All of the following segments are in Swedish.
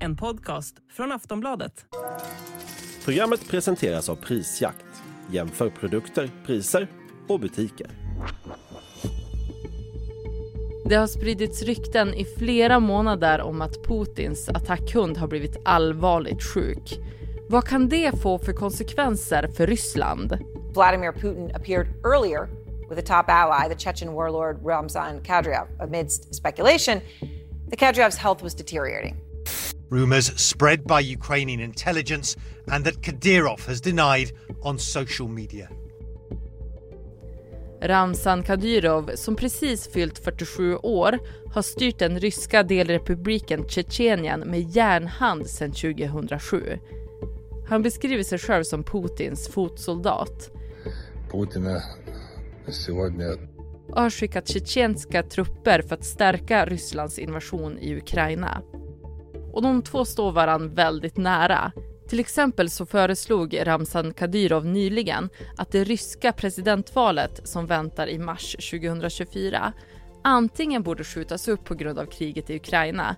En podcast från Aftonbladet. Programmet presenteras av Prisjakt. Jämför produkter, priser och butiker. Det har spridits rykten i flera månader om att Putins attackhund har blivit allvarligt sjuk. Vad kan det få för konsekvenser för Ryssland? Vladimir Putin appeared earlier with a top ally, the Chechen warlord Ramzan Kadyrov. Amidst speculation, the Kadyrov's health was deteriorating. Rumors spread by Ukrainian intelligence and that Kadyrov has denied on social media. Ramzan Kadyrov, som precis fyllt 47 år, har styrt den ryska delrepubliken Tjetjenien med järnhand sedan 2007. Han beskriver sig själv som Putins fotsoldat. Putin har skickat tjetjenska trupper för att stärka Rysslands invasion i Ukraina. Och de två står varann väldigt nära. Till exempel så föreslog Ramzan Kadyrov nyligen att det ryska presidentvalet som väntar i mars 2024 antingen borde skjutas upp på grund av kriget i Ukraina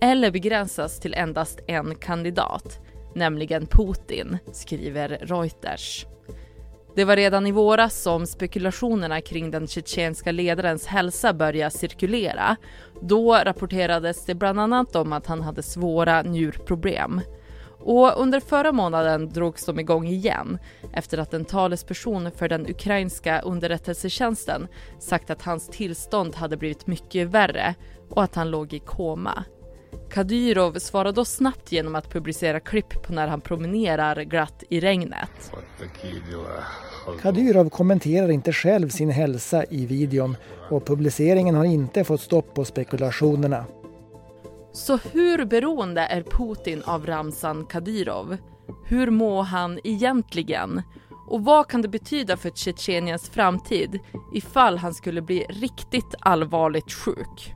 eller begränsas till endast en kandidat, nämligen Putin, skriver Reuters. Det var redan i våras som spekulationerna kring den tjetjenska ledarens hälsa började cirkulera. Då rapporterades det bland annat om att han hade svåra njurproblem. Och under förra månaden drogs de igång igen efter att en talesperson för den ukrainska underrättelsetjänsten sagt att hans tillstånd hade blivit mycket värre och att han låg i koma. Kadyrov svarar då snabbt genom att publicera klipp på när han promenerar glatt i regnet. Kadyrov kommenterar inte själv sin hälsa i videon och publiceringen har inte fått stopp på spekulationerna. Så hur beroende är Putin av Ramzan Kadyrov? Hur mår han egentligen? Och vad kan det betyda för Tjetjeniens framtid ifall han skulle bli riktigt allvarligt sjuk?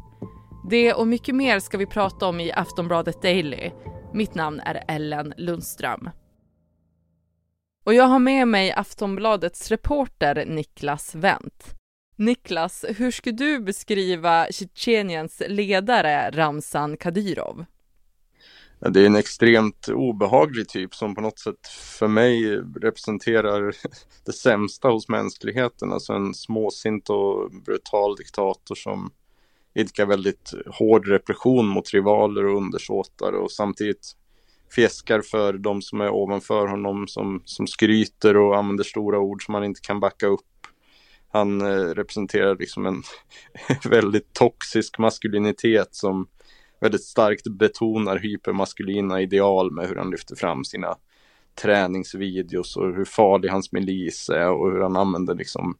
Det och mycket mer ska vi prata om i Aftonbladet Daily. Mitt namn är Ellen Lundström. Och jag har med mig Aftonbladets reporter Niklas Wendt. Niklas, hur skulle du beskriva Tjetjeniens ledare Ramzan Kadyrov? Det är en extremt obehaglig typ som på något sätt för mig representerar det sämsta hos mänskligheten. Alltså en småsint och brutal diktator som Idka väldigt hård repression mot rivaler och undersåtar och samtidigt fjäskar för de som är ovanför honom som, som skryter och använder stora ord som han inte kan backa upp. Han eh, representerar liksom en väldigt toxisk maskulinitet som väldigt starkt betonar hypermaskulina ideal med hur han lyfter fram sina träningsvideos och hur farlig hans milis är och hur han använder liksom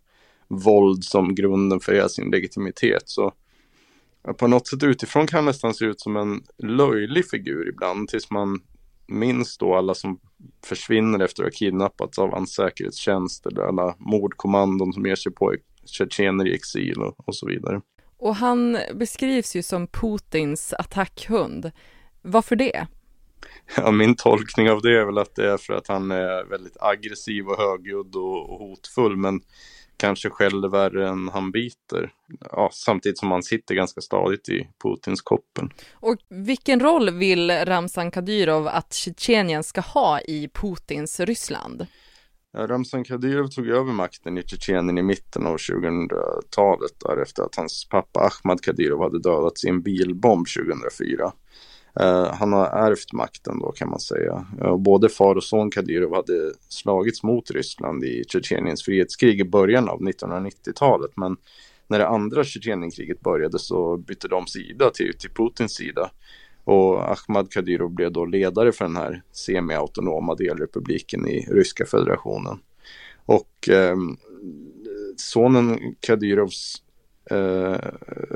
våld som grunden för hela sin legitimitet. Så på något sätt utifrån kan han nästan se ut som en löjlig figur ibland tills man minns då alla som försvinner efter att ha kidnappats av hans säkerhetstjänst eller alla mordkommandon som ger sig på tjetjener i exil och, och så vidare. Och han beskrivs ju som Putins attackhund. Varför det? Ja, min tolkning av det är väl att det är för att han är väldigt aggressiv och högljudd och, och hotfull men kanske skäller värre än han biter. Ja, samtidigt som han sitter ganska stadigt i Putins koppel. Och vilken roll vill Ramzan Kadyrov att Tjetjenien ska ha i Putins Ryssland? Ja, Ramzan Kadyrov tog över makten i Tjetjenien i mitten av 2000-talet därefter att hans pappa Ahmad Kadyrov hade dödats i en bilbomb 2004. Eh, han har ärvt makten då kan man säga. Både far och son Kadyrov hade slagits mot Ryssland i Tjetjeniens frihetskrig i början av 1990-talet. Men när det andra Tjetjenienkriget började så bytte de sida till, till Putins sida. Och Ahmad Kadyrov blev då ledare för den här semi-autonoma delrepubliken i Ryska federationen. Och eh, sonen Kadyrovs eh,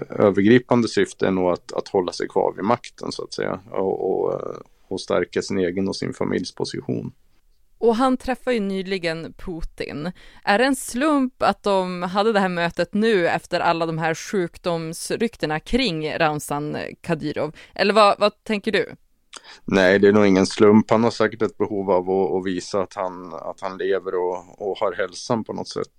övergripande syfte är nog att, att hålla sig kvar vid makten så att säga och, och, och stärka sin egen och sin familjs position. Och han träffade ju nyligen Putin. Är det en slump att de hade det här mötet nu efter alla de här sjukdomsryktena kring Ramzan Kadyrov? Eller vad, vad tänker du? Nej, det är nog ingen slump. Han har säkert ett behov av att, att visa att han, att han lever och, och har hälsan på något sätt.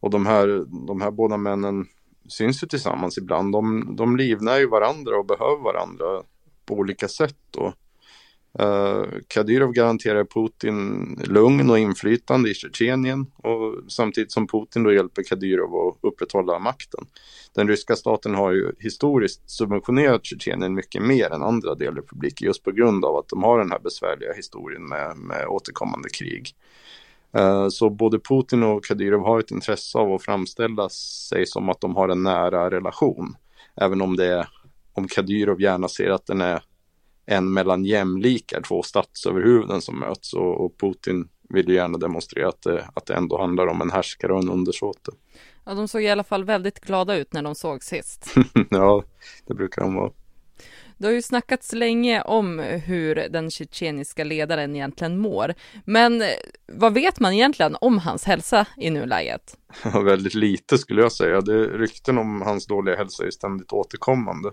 Och de här, de här båda männen syns ju tillsammans ibland. De, de livnär ju varandra och behöver varandra på olika sätt. Då. Uh, eh, Kadyrov garanterar Putin lugn och inflytande i Tjetjenien och samtidigt som Putin då hjälper Kadyrov att upprätthålla makten. Den ryska staten har ju historiskt subventionerat Tjetjenien mycket mer än andra delrepubliker just på grund av att de har den här besvärliga historien med, med återkommande krig. Uh, så både Putin och Kadyrov har ett intresse av att framställa sig som att de har en nära relation. Även om det om Kadyrov gärna ser att den är en mellan jämlikar, två statsöverhuvuden som möts och, och Putin vill ju gärna demonstrera att det, att det ändå handlar om en härskare och en undersåte. Ja, de såg i alla fall väldigt glada ut när de såg sist. ja, det brukar de vara. Det har ju snackats länge om hur den tjetjeniska ledaren egentligen mår. Men vad vet man egentligen om hans hälsa i nuläget? väldigt lite skulle jag säga. Det, rykten om hans dåliga hälsa är ständigt återkommande.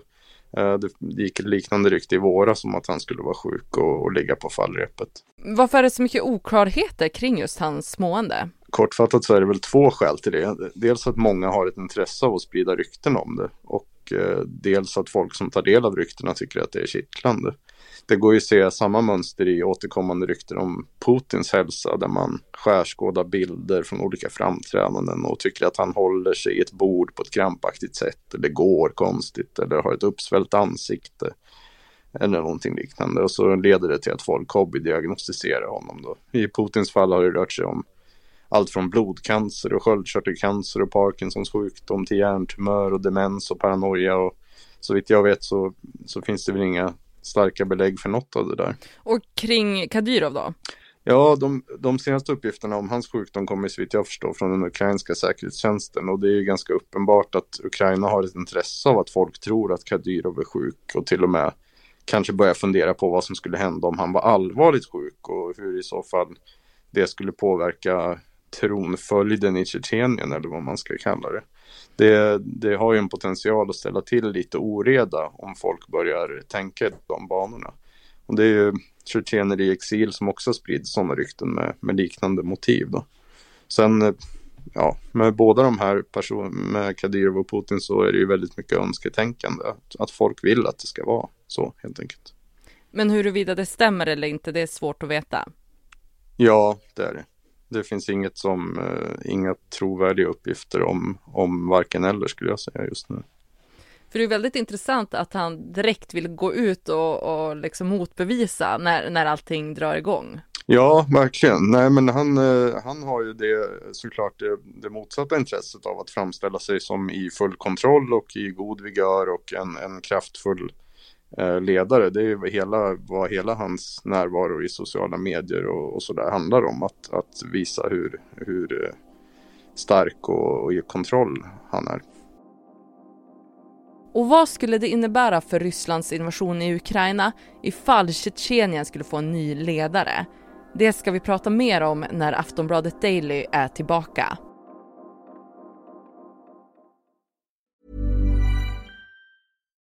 Eh, det gick ett liknande rykte i våras om att han skulle vara sjuk och, och ligga på fallrepet. Varför är det så mycket oklarheter kring just hans mående? Kortfattat så är det väl två skäl till det. Dels att många har ett intresse av att sprida rykten om det och Eh, dels att folk som tar del av ryktena tycker att det är kittlande det går ju att se samma mönster i återkommande rykten om Putins hälsa där man skärskådar bilder från olika framträdanden och tycker att han håller sig i ett bord på ett krampaktigt sätt eller går konstigt eller har ett uppsvällt ansikte eller någonting liknande och så leder det till att folk hobbydiagnostiserar honom då. I Putins fall har det rört sig om allt från blodcancer och sköldkörtelcancer och Parkinsons sjukdom till hjärntumör och demens och paranoia och så vitt jag vet så, så finns det väl inga starka belägg för något av det där. Och kring Kadyrov då? Ja, de, de senaste uppgifterna om hans sjukdom kommer så vitt jag förstår från den ukrainska säkerhetstjänsten och det är ju ganska uppenbart att Ukraina har ett intresse av att folk tror att Kadyrov är sjuk och till och med kanske börjar fundera på vad som skulle hända om han var allvarligt sjuk och hur i så fall det skulle påverka tronföljden i Tjetjenien eller vad man ska kalla det det, det har ju en potential att ställa till lite oreda om folk börjar tänka de banorna. Och det är ju tjetjener i exil som också sprider sådana rykten med, med liknande motiv. Då. Sen, ja, med båda de här personerna, med Kadyrov och Putin så är det ju väldigt mycket önsketänkande. Att, att folk vill att det ska vara så helt enkelt. Men huruvida det stämmer eller inte, det är svårt att veta. Ja, det är det det finns inget som, eh, inga trovärdiga uppgifter om, om varken eller skulle jag säga just nu. För det är väldigt intressant att han direkt vill gå ut och, och liksom motbevisa när, när allting drar igång. Ja, verkligen. Nej, men han, eh, han har ju det såklart det, det motsatta intresset av att framställa sig som i full kontroll och i god vigör och en, en kraftfull Eh, ledare. Det är hela, vad hela hans närvaro i sociala medier och, och sådär handlar om. Att, att visa hur, hur eh, stark och, och i kontroll han är. Och vad skulle det innebära för Rysslands invasion i Ukraina ifall Tjetjenien skulle få en ny ledare? Det ska vi prata mer om när Aftonbladet Daily är tillbaka.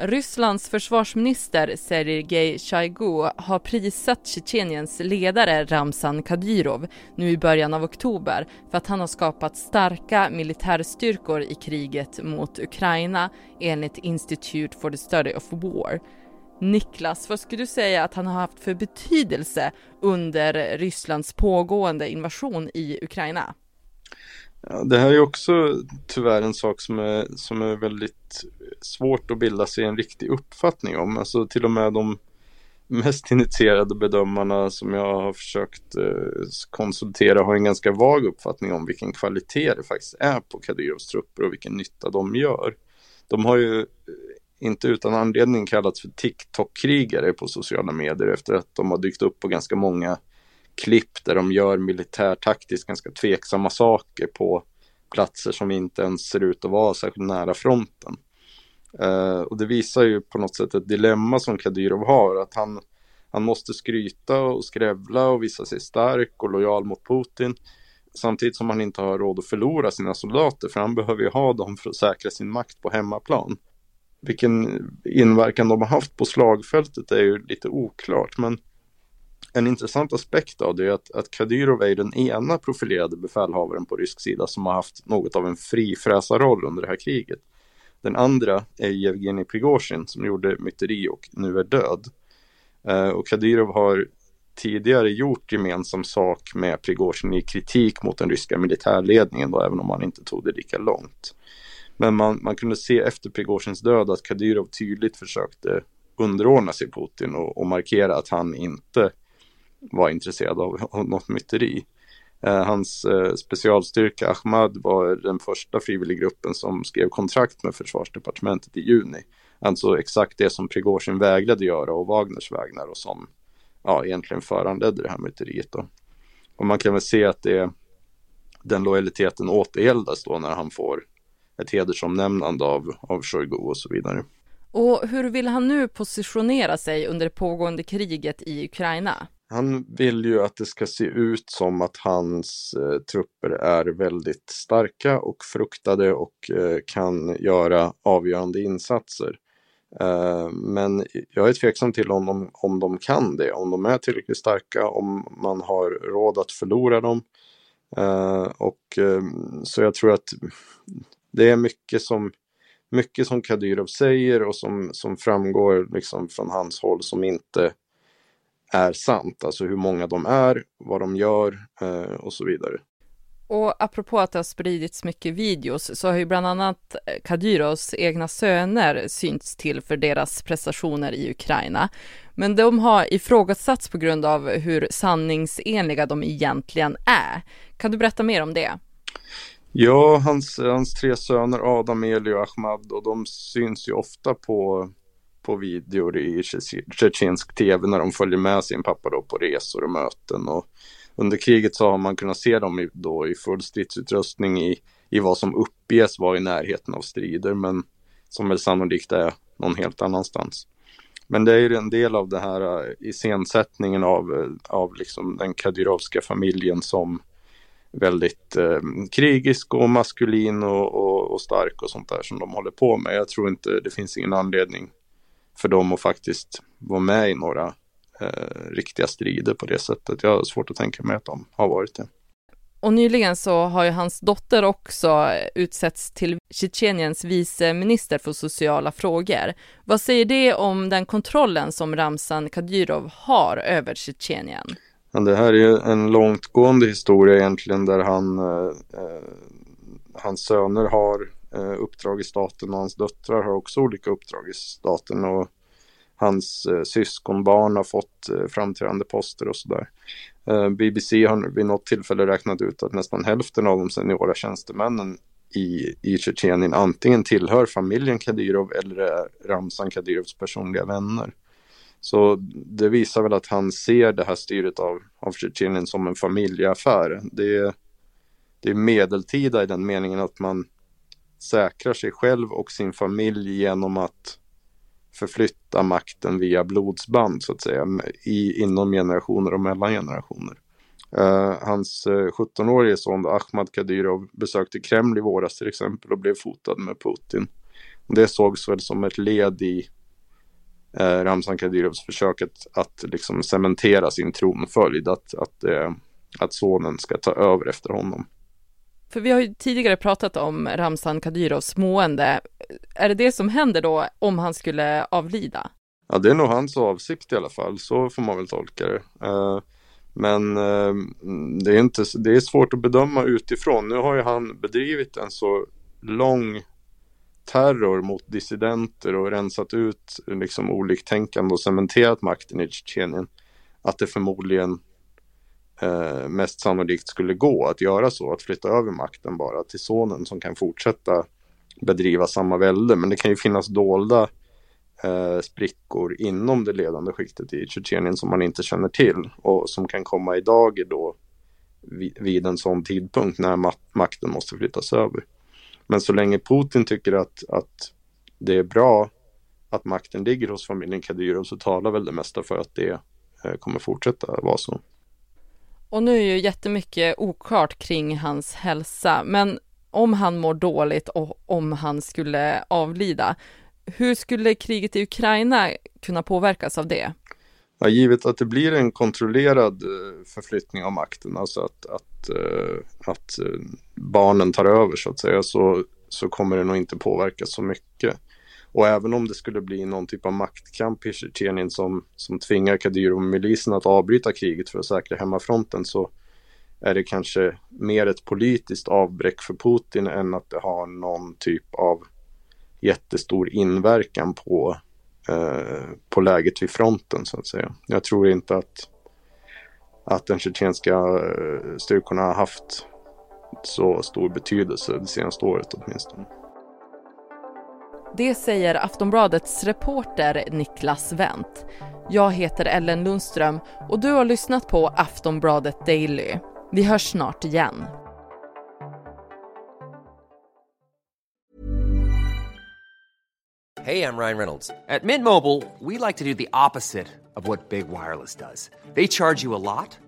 Rysslands försvarsminister Sergej Shoigu har prisat Tjetjeniens ledare Ramzan Kadyrov nu i början av oktober för att han har skapat starka militärstyrkor i kriget mot Ukraina enligt Institute for the Study of War. Niklas, vad skulle du säga att han har haft för betydelse under Rysslands pågående invasion i Ukraina? Ja, det här är också tyvärr en sak som är, som är väldigt svårt att bilda sig en riktig uppfattning om. Alltså till och med de mest initierade bedömarna som jag har försökt eh, konsultera har en ganska vag uppfattning om vilken kvalitet det faktiskt är på Kadyrovs trupper och vilken nytta de gör. De har ju eh, inte utan anledning kallats för TikTok-krigare på sociala medier efter att de har dykt upp på ganska många klipp där de gör militärtaktiskt ganska tveksamma saker på platser som inte ens ser ut att vara särskilt nära fronten. Uh, och det visar ju på något sätt ett dilemma som Kadyrov har, att han, han måste skryta och skrävla och visa sig stark och lojal mot Putin. Samtidigt som han inte har råd att förlora sina soldater, för han behöver ju ha dem för att säkra sin makt på hemmaplan. Vilken inverkan de har haft på slagfältet är ju lite oklart, men en intressant aspekt av det är att, att Kadyrov är den ena profilerade befälhavaren på rysk sida som har haft något av en frifräsarroll under det här kriget. Den andra är Jevgenij Prigozjin som gjorde myteri och nu är död. Eh, och Kadyrov har tidigare gjort gemensam sak med Prigozjin i kritik mot den ryska militärledningen då, även om han inte tog det lika långt. Men man, man kunde se efter Prigozjins död att Kadyrov tydligt försökte underordna sig Putin och, och markera att han inte var intresserad av, av något myteri. Eh, hans eh, specialstyrka Ahmad var den första frivilliggruppen som skrev kontrakt med försvarsdepartementet i juni. Alltså exakt det som Prigozjin vägrade göra och Wagners vägnar och som ja, egentligen föranledde det här myteriet. Då. Och man kan väl se att det, den lojaliteten återgäldas då när han får ett hedersomnämnande av, av Shoigu och så vidare. Och hur vill han nu positionera sig under det pågående kriget i Ukraina? Han vill ju att det ska se ut som att hans eh, trupper är väldigt starka och fruktade och eh, kan göra avgörande insatser. Eh, men jag är tveksam till om de, om de kan det, om de är tillräckligt starka, om man har råd att förlora dem. Eh, och eh, så jag tror att det är mycket som mycket som Kadyrov säger och som, som framgår liksom från hans håll som inte är sant. Alltså hur många de är, vad de gör eh, och så vidare. Och apropå att det har spridits mycket videos så har ju bland annat Kadyrovs egna söner synts till för deras prestationer i Ukraina. Men de har ifrågasatts på grund av hur sanningsenliga de egentligen är. Kan du berätta mer om det? Ja, hans, hans tre söner Adam, Eli och Ahmad och de syns ju ofta på, på videor i tjetjensk tv när de följer med sin pappa då på resor och möten. Och under kriget så har man kunnat se dem i, då i full stridsutrustning i, i vad som uppges vara i närheten av strider men som väl sannolikt är någon helt annanstans. Men det är ju en del av det här eh, iscensättningen av, eh, av liksom den Kadyrovska familjen som väldigt eh, krigisk och maskulin och, och, och, stark och sånt där som de håller på med. Jag tror inte det finns ingen anledning för dem att faktiskt vara med i några eh, riktiga strider på det sättet. Jag har svårt att tänka mig att de har varit det. Och nyligen så har ju hans dotter också utsetts till Tjetjeniens viceminister för sociala frågor. Vad säger det om den kontrollen som Ramzan Kadyrov har över Tjetjenien? Ja, det här är en långtgående historia egentligen där han, eh, eh, hans söner har eh, uppdrag i staten och hans döttrar har också olika uppdrag i staten. Och hans eh, syskonbarn har fått eh, framträdande poster och sådär. Eh, BBC har vid något tillfälle räknat ut att nästan hälften av de seniora tjänstemännen i, i Tjetjenien antingen tillhör familjen Kadyrov eller är Ramzan Kadyrovs personliga vänner. Så det visar väl att han ser det här styret av, av Tjetjenien som en familjeaffär. Det är, det är medeltida i den meningen att man säkrar sig själv och sin familj genom att förflytta makten via blodsband så att säga i, inom generationer och mellan generationer. Uh, hans eh, uh, 17-årige son Ahmad Kadyrov besökte Kreml i våras till exempel och blev fotad med Putin. Det sågs väl som ett led i uh, Ramzan Kadyrovs försök att, att liksom cementera sin tronföljd, att, att, att sonen ska ta över efter honom. För vi har ju tidigare pratat om Ramzan Kadyrovs mående. Är det det som händer då om han skulle avlida? Ja, det är nog hans avsikt i alla fall. Så får man väl tolka det. Eh, men eh, det, är inte, det är svårt att bedöma utifrån. Nu har ju han bedrivit en så lång terror mot dissidenter och rensat ut liksom oliktänkande och cementerat makten i Tjetjenien. Att det förmodligen eh, mest sannolikt skulle gå att göra så, att flytta över makten bara till sonen som kan fortsätta bedriva samma välde. Men det kan ju finnas dolda eh, sprickor inom det ledande skiktet i Tjetjenien som man inte känner till och som kan komma i dag då vid, vid en sån tidpunkt när ma makten måste flyttas över. Men så länge Putin tycker att, att det är bra att makten ligger hos familjen Kadyrov så talar väl det mesta för att det eh, kommer fortsätta vara så. Och nu är ju jättemycket oklart kring hans hälsa, men om han mår dåligt och om han skulle avlida, hur skulle kriget i Ukraina kunna påverkas av det? Ja, givet att det blir en kontrollerad eh, förflyttning av makten, alltså att, att, eh, att eh, barnen tar över så att säga, så, så kommer det nog inte påverkas så mycket. Och även om det skulle bli någon typ av maktkamp i Tjetjenien som, som tvingar Kadyrov-milisen att avbryta kriget för att säkra hemmafronten så är det kanske mer ett politiskt avbräck för Putin än att det har någon typ av jättestor inverkan på, eh, på läget vid fronten så att säga. Jag tror inte att, att den tjetjenska eh, styrkorna har haft så stor betydelse det senaste året åtminstone. Det säger Aftonbladets reporter Niklas Wendt. Jag heter Ellen Lundström och du har lyssnat på Aftonbladet Daily. Vi hörs snart igen. Hej, jag Ryan Reynolds. På Midmobile vill we like to do opposite of vad Big Wireless gör. De laddar dig mycket.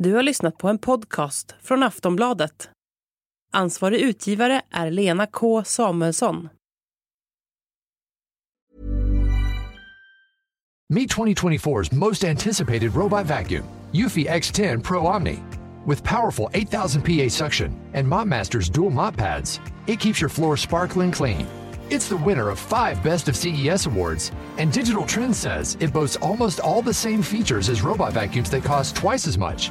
Du har lyssnat på en podcast från Aftonbladet. Ansvarig utgivare är Lena K Samuelsson. Meet 2024's most anticipated robot vacuum, Eufy X10 Pro Omni. With powerful 8000 PA suction and MopMaster's dual mop pads, it keeps your floor sparkling clean. It's the winner of five Best of CES awards, and Digital Trends says it boasts almost all the same features as robot vacuums that cost twice as much.